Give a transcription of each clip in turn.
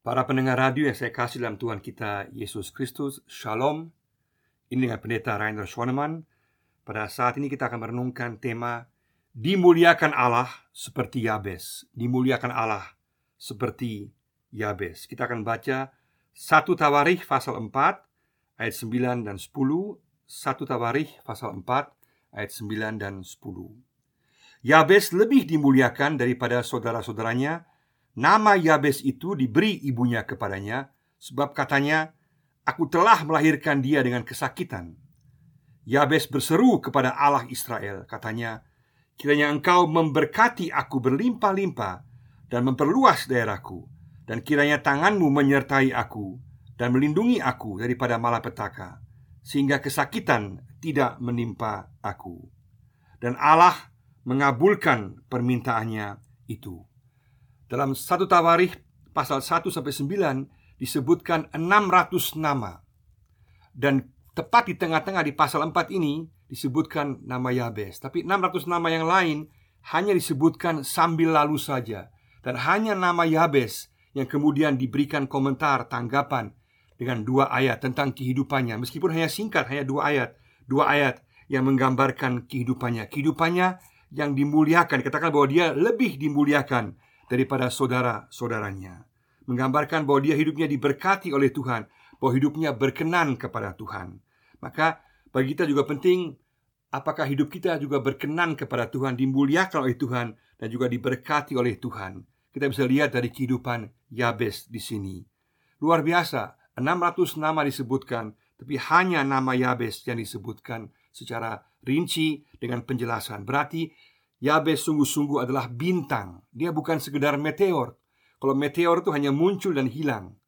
Para pendengar radio yang saya kasih dalam Tuhan kita Yesus Kristus, Shalom. Ini dengan pendeta Rainer Schoenemann. Pada saat ini kita akan merenungkan tema Dimuliakan Allah seperti Yabes. Dimuliakan Allah seperti Yabes. Kita akan baca 1 Tawarikh pasal 4 ayat 9 dan 10, 1 Tawarikh pasal 4 ayat 9 dan 10. Yabes lebih dimuliakan daripada saudara-saudaranya Nama Yabes itu diberi ibunya kepadanya Sebab katanya Aku telah melahirkan dia dengan kesakitan. Yabes berseru kepada Allah Israel Katanya Kiranya engkau memberkati aku berlimpah-limpah Dan memperluas daerahku Dan kiranya tanganmu menyertai aku Dan melindungi aku daripada malapetaka Sehingga kesakitan tidak menimpa aku. Dan Allah mengabulkan permintaannya itu dalam satu Tawarikh pasal 1 sampai 9 disebutkan 600 nama. Dan tepat di tengah-tengah di pasal 4 ini disebutkan nama Yabes. Tapi 600 nama yang lain hanya disebutkan sambil lalu saja. Dan hanya nama Yabes yang kemudian diberikan komentar tanggapan dengan dua ayat tentang kehidupannya. Meskipun hanya singkat, hanya dua ayat. Dua ayat yang menggambarkan kehidupannya. Kehidupannya yang dimuliakan. Katakan bahwa dia lebih dimuliakan daripada saudara-saudaranya Menggambarkan bahwa dia hidupnya diberkati oleh Tuhan Bahwa hidupnya berkenan kepada Tuhan. Maka bagi kita juga penting Apakah hidup kita juga berkenan kepada Tuhan Dimuliakan oleh Tuhan Dan juga diberkati oleh Tuhan. Kita bisa lihat dari kehidupan Yabes di sini. Luar biasa 600 nama disebutkan Tapi hanya nama Yabes yang disebutkan secara rinci dengan penjelasan. Berarti Yabes sungguh-sungguh adalah bintang. Dia bukan sekedar meteor. Kalau meteor itu hanya muncul dan hilang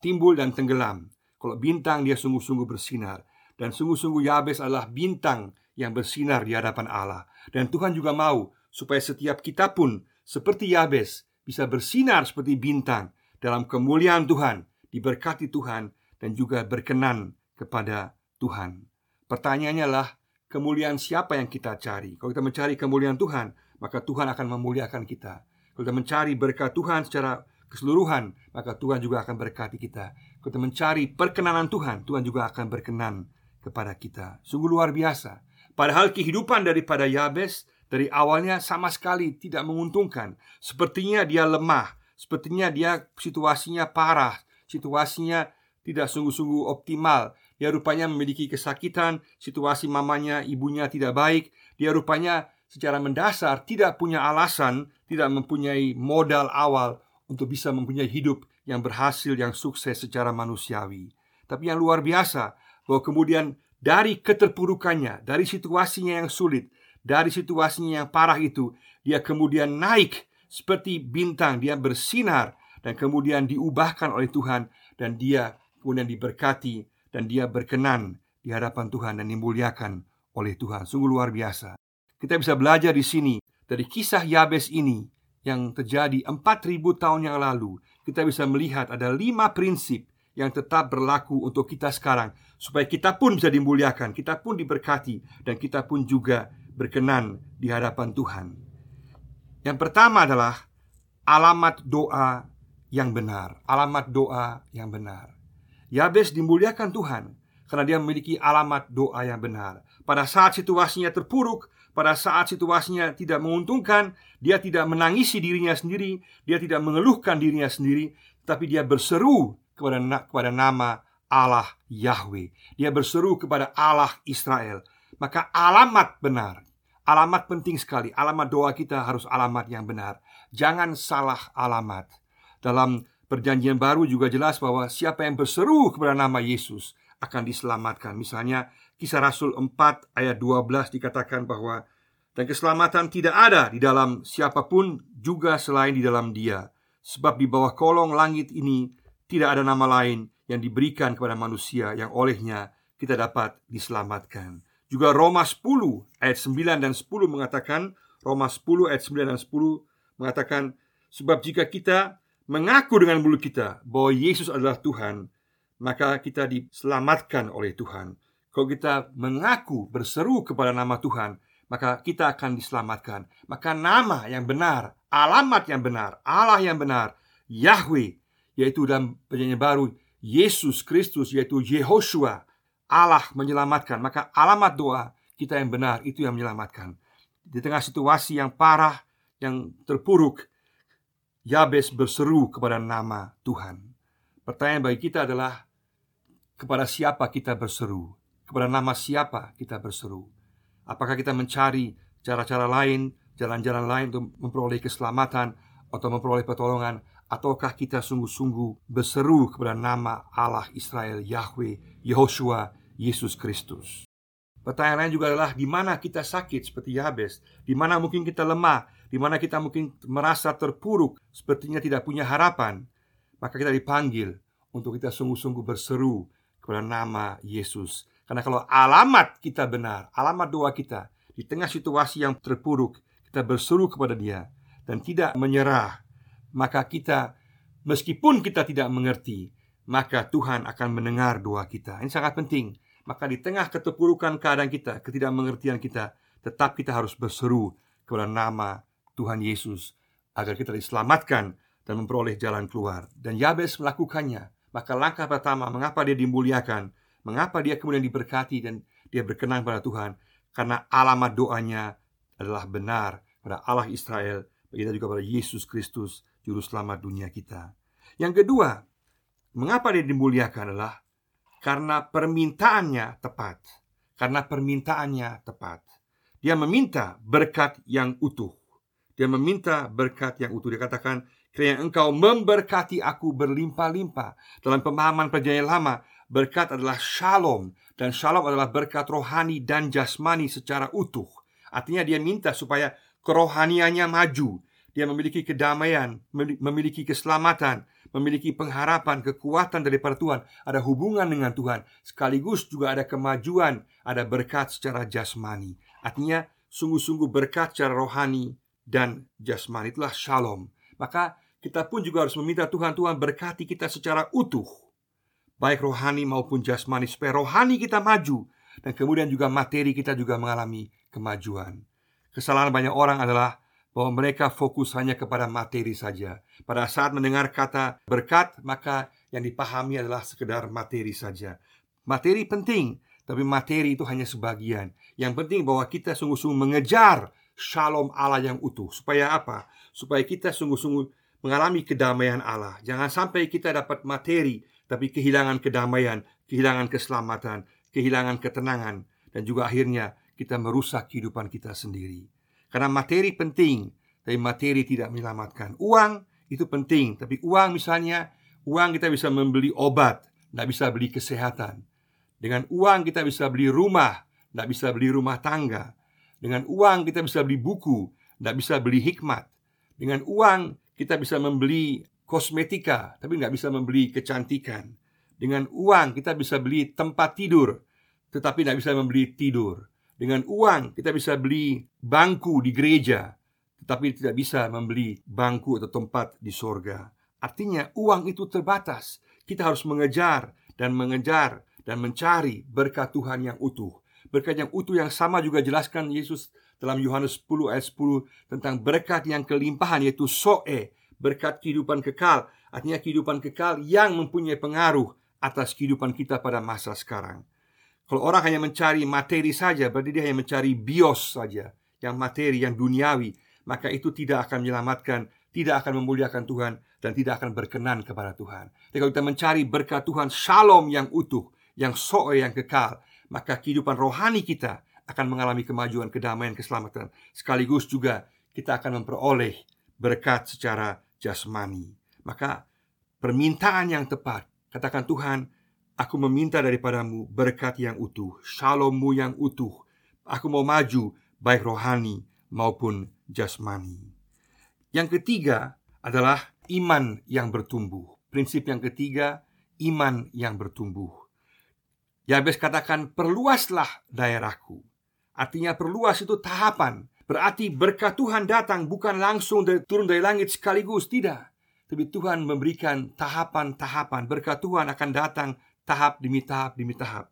Timbul dan tenggelam. Kalau bintang dia sungguh-sungguh bersinar. Dan sungguh-sungguh Yabes adalah bintang yang bersinar di hadapan Allah. Dan Tuhan juga mau supaya setiap kita pun Seperti Yabes bisa bersinar seperti bintang Dalam kemuliaan Tuhan Diberkati Tuhan Dan juga berkenan kepada Tuhan. Pertanyaannya lah kemuliaan siapa yang kita cari. Kalau kita mencari kemuliaan Tuhan, maka Tuhan akan memuliakan kita. Kalau kita mencari berkat Tuhan secara keseluruhan, maka Tuhan juga akan berkati kita. Kalau kita mencari perkenanan Tuhan, Tuhan juga akan berkenan kepada kita. Sungguh luar biasa. Padahal kehidupan daripada Yabes dari awalnya sama sekali tidak menguntungkan. Sepertinya dia lemah, sepertinya dia situasinya parah, situasinya tidak sungguh-sungguh optimal. Dia rupanya memiliki kesakitan, situasi mamanya, ibunya tidak baik. Dia rupanya secara mendasar tidak punya alasan, tidak mempunyai modal awal untuk bisa mempunyai hidup yang berhasil, yang sukses secara manusiawi. Tapi yang luar biasa, bahwa kemudian dari keterpurukannya, dari situasinya yang sulit, dari situasinya yang parah itu, dia kemudian naik seperti bintang, dia bersinar dan kemudian diubahkan oleh Tuhan dan dia kemudian diberkati dan dia berkenan di hadapan Tuhan dan dimuliakan oleh Tuhan. Sungguh luar biasa. Kita bisa belajar di sini dari kisah Yabes ini yang terjadi 4000 tahun yang lalu. Kita bisa melihat ada lima prinsip yang tetap berlaku untuk kita sekarang supaya kita pun bisa dimuliakan, kita pun diberkati dan kita pun juga berkenan di hadapan Tuhan. Yang pertama adalah alamat doa yang benar, alamat doa yang benar. Yabes dimuliakan Tuhan karena dia memiliki alamat doa yang benar. Pada saat situasinya terpuruk, pada saat situasinya tidak menguntungkan, dia tidak menangisi dirinya sendiri, dia tidak mengeluhkan dirinya sendiri, tapi dia berseru kepada kepada nama Allah Yahweh. Dia berseru kepada Allah Israel. Maka alamat benar, alamat penting sekali. Alamat doa kita harus alamat yang benar. Jangan salah alamat. Dalam Perjanjian baru juga jelas bahwa siapa yang berseru kepada nama Yesus akan diselamatkan. Misalnya Kisah Rasul 4 ayat 12 dikatakan bahwa dan keselamatan tidak ada di dalam siapa pun juga selain di dalam Dia. Sebab di bawah kolong langit ini tidak ada nama lain yang diberikan kepada manusia yang olehnya kita dapat diselamatkan. Juga Roma 10 ayat 9 dan 10 mengatakan Roma 10 ayat 9 dan 10 mengatakan sebab jika kita mengaku dengan mulut kita bahwa Yesus adalah Tuhan, maka kita diselamatkan oleh Tuhan. Kalau kita mengaku berseru kepada nama Tuhan, maka kita akan diselamatkan. Maka nama yang benar, alamat yang benar, Allah yang benar, Yahweh yaitu dalam perjanjian baru Yesus Kristus yaitu Yehoshua Allah menyelamatkan maka alamat doa kita yang benar itu yang menyelamatkan di tengah situasi yang parah yang terpuruk Yabes berseru kepada nama Tuhan. Pertanyaan bagi kita adalah kepada siapa kita berseru? Kepada nama siapa kita berseru? Apakah kita mencari cara-cara lain jalan-jalan lain untuk memperoleh keselamatan atau memperoleh pertolongan? Ataukah kita sungguh-sungguh berseru kepada nama Allah Israel Yahweh Yehoshua Yesus Kristus? Pertanyaan lain juga adalah di mana kita sakit seperti Yabes, di mana mungkin kita lemah, di mana kita mungkin merasa terpuruk, sepertinya tidak punya harapan, maka kita dipanggil untuk kita sungguh-sungguh berseru kepada nama Yesus. Karena kalau alamat kita benar, alamat doa kita di tengah situasi yang terpuruk, kita berseru kepada Dia dan tidak menyerah, maka kita meskipun kita tidak mengerti, maka Tuhan akan mendengar doa kita. Ini sangat penting. Maka di tengah keterpurukan keadaan kita, ketidakmengertian kita, tetap kita harus berseru kepada nama Tuhan Yesus agar kita diselamatkan dan memperoleh jalan keluar. Dan Yabes melakukannya. Maka langkah pertama, mengapa dia dimuliakan? Mengapa dia kemudian diberkati dan dia berkenan pada Tuhan? Karena alamat doanya adalah benar pada Allah Israel, kita juga pada Yesus Kristus, juru selamat dunia kita. Yang kedua, mengapa dia dimuliakan adalah karena permintaannya tepat. Karena permintaannya tepat. Dia meminta berkat yang utuh. Dia meminta berkat yang utuh. Dia katakan, "Kiranya engkau memberkati aku berlimpah-limpah." Dalam pemahaman perjanjian lama, berkat adalah shalom dan shalom adalah berkat rohani dan jasmani secara utuh. Artinya dia minta supaya kerohaniannya maju. Dia memiliki kedamaian, memiliki keselamatan, memiliki pengharapan, kekuatan dari Tuhan, ada hubungan dengan Tuhan, sekaligus juga ada kemajuan, ada berkat secara jasmani. Artinya, sungguh-sungguh berkat secara rohani dan jasmani itulah shalom. Maka kita pun juga harus meminta Tuhan Tuhan berkati kita secara utuh, baik rohani maupun jasmani, supaya rohani kita maju dan kemudian juga materi kita juga mengalami kemajuan. Kesalahan banyak orang adalah bahwa mereka fokus hanya kepada materi saja. Pada saat mendengar kata berkat, maka yang dipahami adalah sekedar materi saja. Materi penting, tapi materi itu hanya sebagian. Yang penting bahwa kita sungguh-sungguh mengejar shalom Allah yang utuh. Supaya apa? Supaya kita sungguh-sungguh mengalami kedamaian Allah. Jangan sampai kita dapat materi, tapi kehilangan kedamaian, kehilangan keselamatan, kehilangan ketenangan, dan juga akhirnya kita merusak kehidupan kita sendiri. Karena materi penting, tapi materi tidak menyelamatkan. Uang itu penting, tapi uang misalnya, uang kita bisa membeli obat, tidak bisa beli kesehatan. Dengan uang kita bisa beli rumah, tidak bisa beli rumah tangga. Dengan uang kita bisa beli buku, tidak bisa beli hikmat. Dengan uang kita bisa membeli kosmetika, tapi nggak bisa membeli kecantikan. Dengan uang kita bisa beli tempat tidur, tetapi tidak bisa membeli tidur. Dengan uang kita bisa beli bangku di gereja Tetapi tidak bisa membeli bangku atau tempat di sorga Artinya uang itu terbatas Kita harus mengejar dan mengejar dan mencari berkat Tuhan yang utuh Berkat yang utuh yang sama juga jelaskan Yesus dalam Yohanes 10 ayat 10 Tentang berkat yang kelimpahan yaitu soe Berkat kehidupan kekal Artinya kehidupan kekal yang mempunyai pengaruh atas kehidupan kita pada masa sekarang kalau orang hanya mencari materi saja, berarti dia hanya mencari bios saja, yang materi, yang duniawi, maka itu tidak akan menyelamatkan, tidak akan memuliakan Tuhan, dan tidak akan berkenan kepada Tuhan. Tapi kalau kita mencari berkat Tuhan, shalom yang utuh, yang soe, yang kekal, maka kehidupan rohani kita akan mengalami kemajuan, kedamaian, keselamatan. Sekaligus juga kita akan memperoleh berkat secara jasmani. Maka permintaan yang tepat, katakan Tuhan, Aku meminta daripadamu berkat yang utuh, shalommu yang utuh. Aku mau maju, baik rohani maupun jasmani. Yang ketiga adalah iman yang bertumbuh. Prinsip yang ketiga, iman yang bertumbuh. Yabes katakan, perluaslah daerahku. Artinya perluas itu tahapan. Berarti berkat Tuhan datang bukan langsung dari, turun dari langit sekaligus, tidak. Tapi Tuhan memberikan tahapan-tahapan. Berkat Tuhan akan datang tahap demi tahap demi tahap.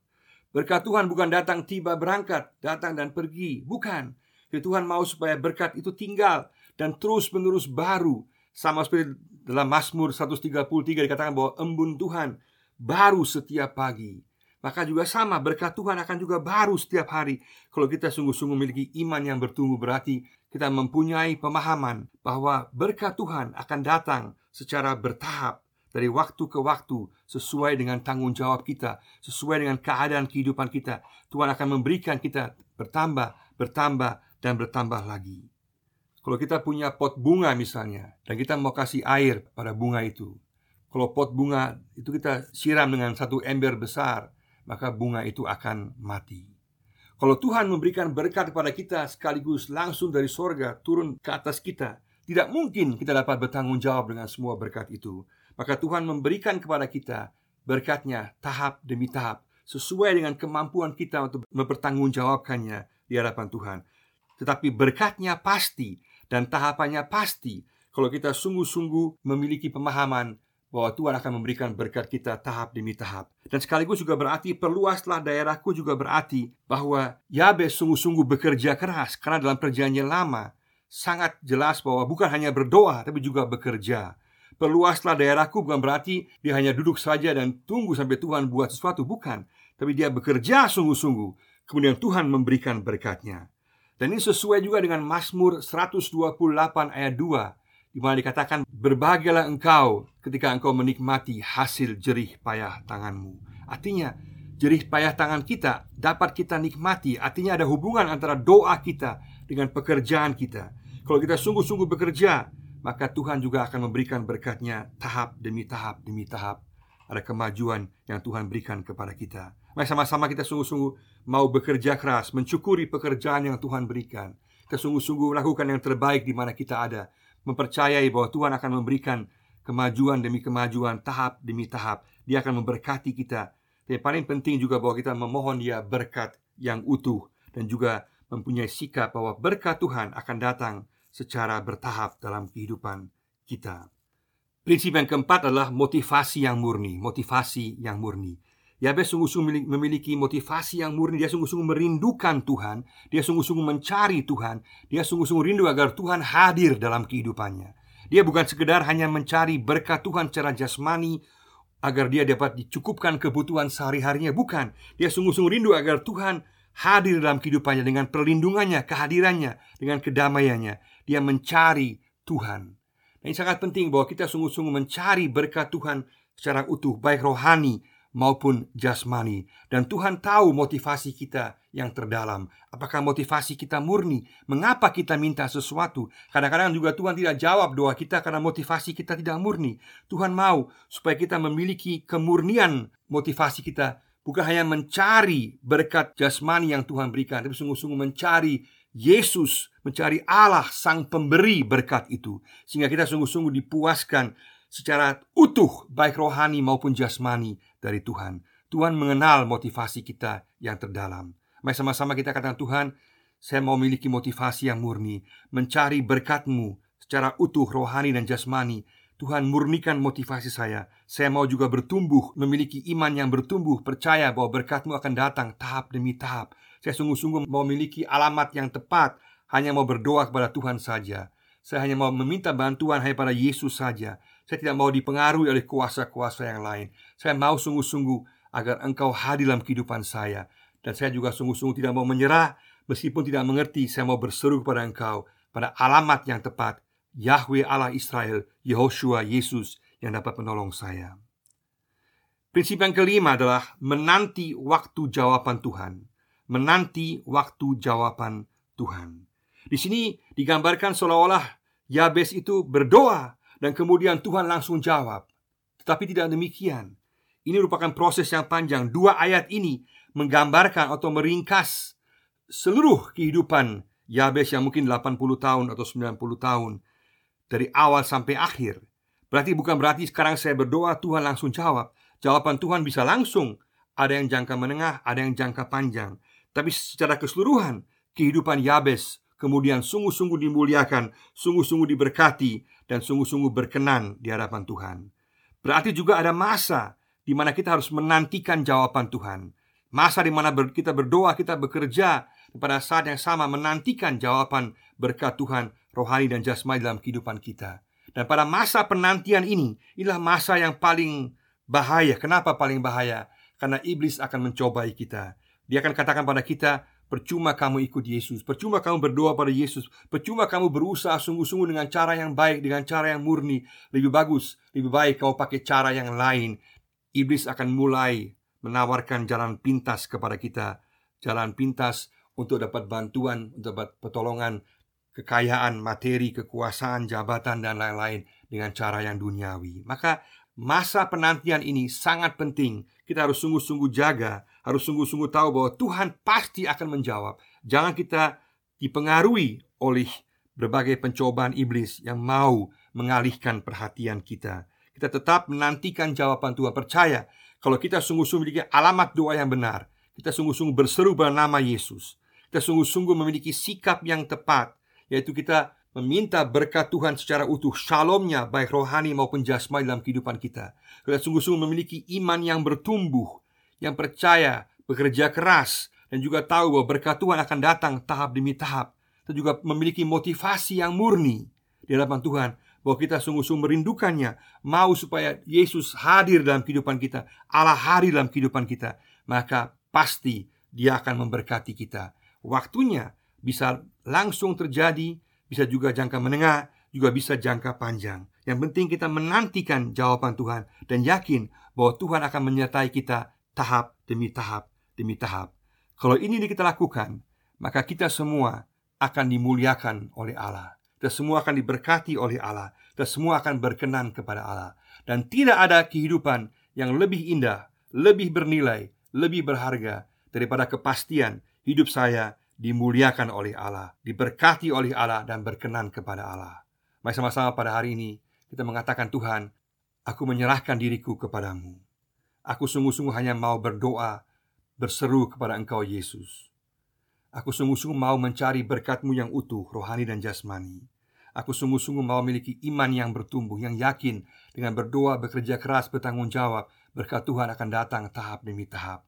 Berkat Tuhan bukan datang tiba berangkat, datang dan pergi, bukan. Jadi Tuhan mau supaya berkat itu tinggal dan terus-menerus baru, sama seperti dalam Mazmur 133 dikatakan bahwa embun Tuhan baru setiap pagi. Maka juga sama berkat Tuhan akan juga baru setiap hari. Kalau kita sungguh-sungguh memiliki iman yang bertumbuh Berarti kita mempunyai pemahaman bahwa berkat Tuhan akan datang secara bertahap Dari waktu ke waktu sesuai dengan tanggung jawab kita Sesuai dengan keadaan kehidupan kita. Tuhan akan memberikan kita bertambah, bertambah, dan bertambah lagi. Kalau kita punya pot bunga misalnya Dan kita mau kasih air pada bunga itu Kalau pot bunga itu kita siram dengan satu ember besar maka bunga itu akan mati. Kalau Tuhan memberikan berkat kepada kita sekaligus langsung dari sorga turun ke atas kita, tidak mungkin kita dapat bertanggung jawab dengan semua berkat itu. Maka Tuhan memberikan kepada kita berkatnya tahap demi tahap sesuai dengan kemampuan kita untuk mempertanggungjawabkannya di hadapan Tuhan. Tetapi berkatnya pasti dan tahapannya pasti kalau kita sungguh-sungguh memiliki pemahaman bahwa Tuhan akan memberikan berkat kita tahap demi tahap. Dan sekaligus juga berarti perluaslah daerahku juga berarti bahwa Yabes sungguh-sungguh bekerja keras karena dalam perjanjian lama sangat jelas bahwa bukan hanya berdoa tapi juga bekerja. Perluaslah daerahku bukan berarti dia hanya duduk saja dan tunggu sampai Tuhan buat sesuatu, bukan. Tapi dia bekerja sungguh-sungguh, kemudian Tuhan memberikan berkatnya. Dan ini sesuai juga dengan Mazmur 128 ayat 2 di mana dikatakan berbahagialah engkau ketika engkau menikmati hasil jerih payah tanganmu. Artinya, jerih payah tangan kita dapat kita nikmati. Artinya ada hubungan antara doa kita dengan pekerjaan kita. Kalau kita sungguh-sungguh bekerja, maka Tuhan juga akan memberikan berkatnya tahap demi tahap demi tahap. Ada kemajuan yang Tuhan berikan kepada kita. Mari sama-sama kita sungguh-sungguh mau bekerja keras, mencukuri pekerjaan yang Tuhan berikan. Kita sungguh-sungguh lakukan yang terbaik di mana kita ada mempercayai bahwa Tuhan akan memberikan kemajuan demi kemajuan, tahap demi tahap. Dia akan memberkati kita. Yang paling penting juga bahwa kita memohon Dia berkat yang utuh dan juga mempunyai sikap bahwa berkat Tuhan akan datang secara bertahap dalam kehidupan kita. Prinsip yang keempat adalah motivasi yang murni, motivasi yang murni. Yabes sungguh-sungguh memiliki motivasi yang murni. Dia sungguh-sungguh merindukan Tuhan. Dia sungguh-sungguh mencari Tuhan. Dia sungguh-sungguh rindu agar Tuhan hadir dalam kehidupannya. Dia bukan sekedar hanya mencari berkat Tuhan secara jasmani Agar dia dapat dicukupkan kebutuhan sehari-harinya. Bukan. Dia sungguh-sungguh rindu agar Tuhan hadir dalam kehidupannya Dengan perlindungannya, kehadirannya, dengan kedamaiannya. Dia mencari Tuhan. Dan ini sangat penting bahwa kita sungguh-sungguh mencari berkat Tuhan secara utuh Baik rohani maupun jasmani dan Tuhan tahu motivasi kita yang terdalam. Apakah motivasi kita murni? Mengapa kita minta sesuatu? Kadang-kadang juga Tuhan tidak jawab doa kita karena motivasi kita tidak murni. Tuhan mau supaya kita memiliki kemurnian motivasi kita bukan hanya mencari berkat jasmani yang Tuhan berikan, tapi sungguh-sungguh mencari Yesus, mencari Allah sang pemberi berkat itu sehingga kita sungguh-sungguh dipuaskan secara utuh baik rohani maupun jasmani dari Tuhan. Tuhan mengenal motivasi kita yang terdalam. Mari sama-sama kita katakan Tuhan, saya mau memiliki motivasi yang murni, mencari berkat-Mu secara utuh rohani dan jasmani. Tuhan murnikan motivasi saya. Saya mau juga bertumbuh, memiliki iman yang bertumbuh, percaya bahwa berkat-Mu akan datang tahap demi tahap. Saya sungguh-sungguh mau memiliki alamat yang tepat, hanya mau berdoa kepada Tuhan saja. Saya hanya mau meminta bantuan hanya pada Yesus saja. Saya tidak mau dipengaruhi oleh kuasa-kuasa yang lain. Saya mau sungguh-sungguh agar Engkau hadir dalam kehidupan saya. Dan saya juga sungguh-sungguh tidak mau menyerah meskipun tidak mengerti. Saya mau berseru kepada Engkau pada alamat yang tepat. Yahweh Allah Israel, Yehoshua Yesus yang dapat menolong saya. Prinsip yang kelima adalah menanti waktu jawaban Tuhan. Menanti waktu jawaban Tuhan. Di sini digambarkan seolah-olah Yabes itu berdoa dan kemudian Tuhan langsung jawab. Tetapi tidak demikian. Ini merupakan proses yang panjang. Dua ayat ini menggambarkan atau meringkas seluruh kehidupan Yabes yang mungkin 80 tahun atau 90 tahun dari awal sampai akhir. Berarti bukan berarti sekarang saya berdoa Tuhan langsung jawab. Jawaban Tuhan bisa langsung. Ada yang jangka menengah, ada yang jangka panjang. Tapi secara keseluruhan kehidupan Yabes kemudian sungguh-sungguh dimuliakan, sungguh-sungguh diberkati, dan sungguh-sungguh berkenan di hadapan Tuhan. Berarti juga ada masa di mana kita harus menantikan jawaban Tuhan. Masa di mana kita berdoa, kita bekerja, pada saat yang sama menantikan jawaban berkat Tuhan rohani dan jasmani dalam kehidupan kita. Dan pada masa penantian ini, inilah masa yang paling bahaya. Kenapa paling bahaya? Karena iblis akan mencobai kita. Dia akan katakan pada kita, percuma kamu ikut Yesus, percuma kamu berdoa pada Yesus, percuma kamu berusaha sungguh-sungguh dengan cara yang baik, dengan cara yang murni. Lebih bagus, lebih baik kau pakai cara yang lain. Iblis akan mulai menawarkan jalan pintas kepada kita, jalan pintas untuk dapat bantuan, untuk dapat pertolongan, kekayaan, materi, kekuasaan, jabatan, dan lain-lain dengan cara yang duniawi. Maka masa penantian ini sangat penting. Kita harus sungguh-sungguh jaga, harus sungguh-sungguh tahu bahwa Tuhan pasti akan menjawab. Jangan kita dipengaruhi oleh berbagai pencobaan iblis yang mau mengalihkan perhatian kita. Kita tetap menantikan jawaban Tuhan. Percaya kalau kita sungguh-sungguh memiliki alamat doa yang benar, kita sungguh-sungguh berseru bernama Yesus. Kita sungguh-sungguh memiliki sikap yang tepat, yaitu kita meminta berkat Tuhan secara utuh, shalomnya baik rohani maupun jasmani dalam kehidupan kita. Kita sungguh-sungguh memiliki iman yang bertumbuh, yang percaya, bekerja keras, dan juga tahu bahwa berkat Tuhan akan datang tahap demi tahap. Kita juga memiliki motivasi yang murni di hadapan Tuhan bahwa kita sungguh-sungguh merindukannya, mau supaya Yesus hadir dalam kehidupan kita, Allah hadir dalam kehidupan kita, maka pasti Dia akan memberkati kita. Waktunya bisa langsung terjadi bisa juga jangka menengah, juga bisa jangka panjang. Yang penting kita menantikan jawaban Tuhan dan yakin bahwa Tuhan akan menyertai kita tahap demi tahap demi tahap. Kalau ini kita lakukan, maka kita semua akan dimuliakan oleh Allah. Kita semua akan diberkati oleh Allah. Kita semua akan berkenan kepada Allah. Dan tidak ada kehidupan yang lebih indah, lebih bernilai, lebih berharga daripada kepastian hidup saya dimuliakan oleh Allah, diberkati oleh Allah dan berkenan kepada Allah. Mari sama-sama pada hari ini kita mengatakan Tuhan, aku menyerahkan diriku kepadamu. Aku sungguh-sungguh hanya mau berdoa, berseru kepada Engkau Yesus. Aku sungguh-sungguh mau mencari berkatmu yang utuh, rohani dan jasmani. Aku sungguh-sungguh mau memiliki iman yang bertumbuh, yang yakin dengan berdoa, bekerja keras, bertanggung jawab, berkat Tuhan akan datang tahap demi tahap.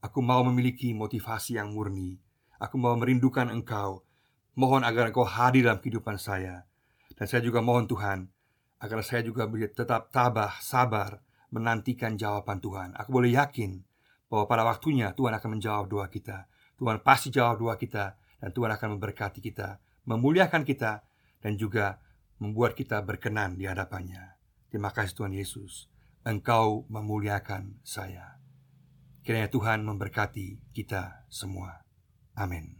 Aku mau memiliki motivasi yang murni, Aku mau merindukan Engkau. Mohon agar Engkau hadir dalam kehidupan saya. Dan saya juga mohon Tuhan agar saya juga tetap tabah, sabar menantikan jawaban Tuhan. Aku boleh yakin bahwa pada waktunya Tuhan akan menjawab doa kita. Tuhan pasti jawab doa kita dan Tuhan akan memberkati kita, memuliakan kita dan juga membuat kita berkenan di hadapannya. Terima kasih Tuhan Yesus. Engkau memuliakan saya. Kiranya Tuhan memberkati kita semua. Amén.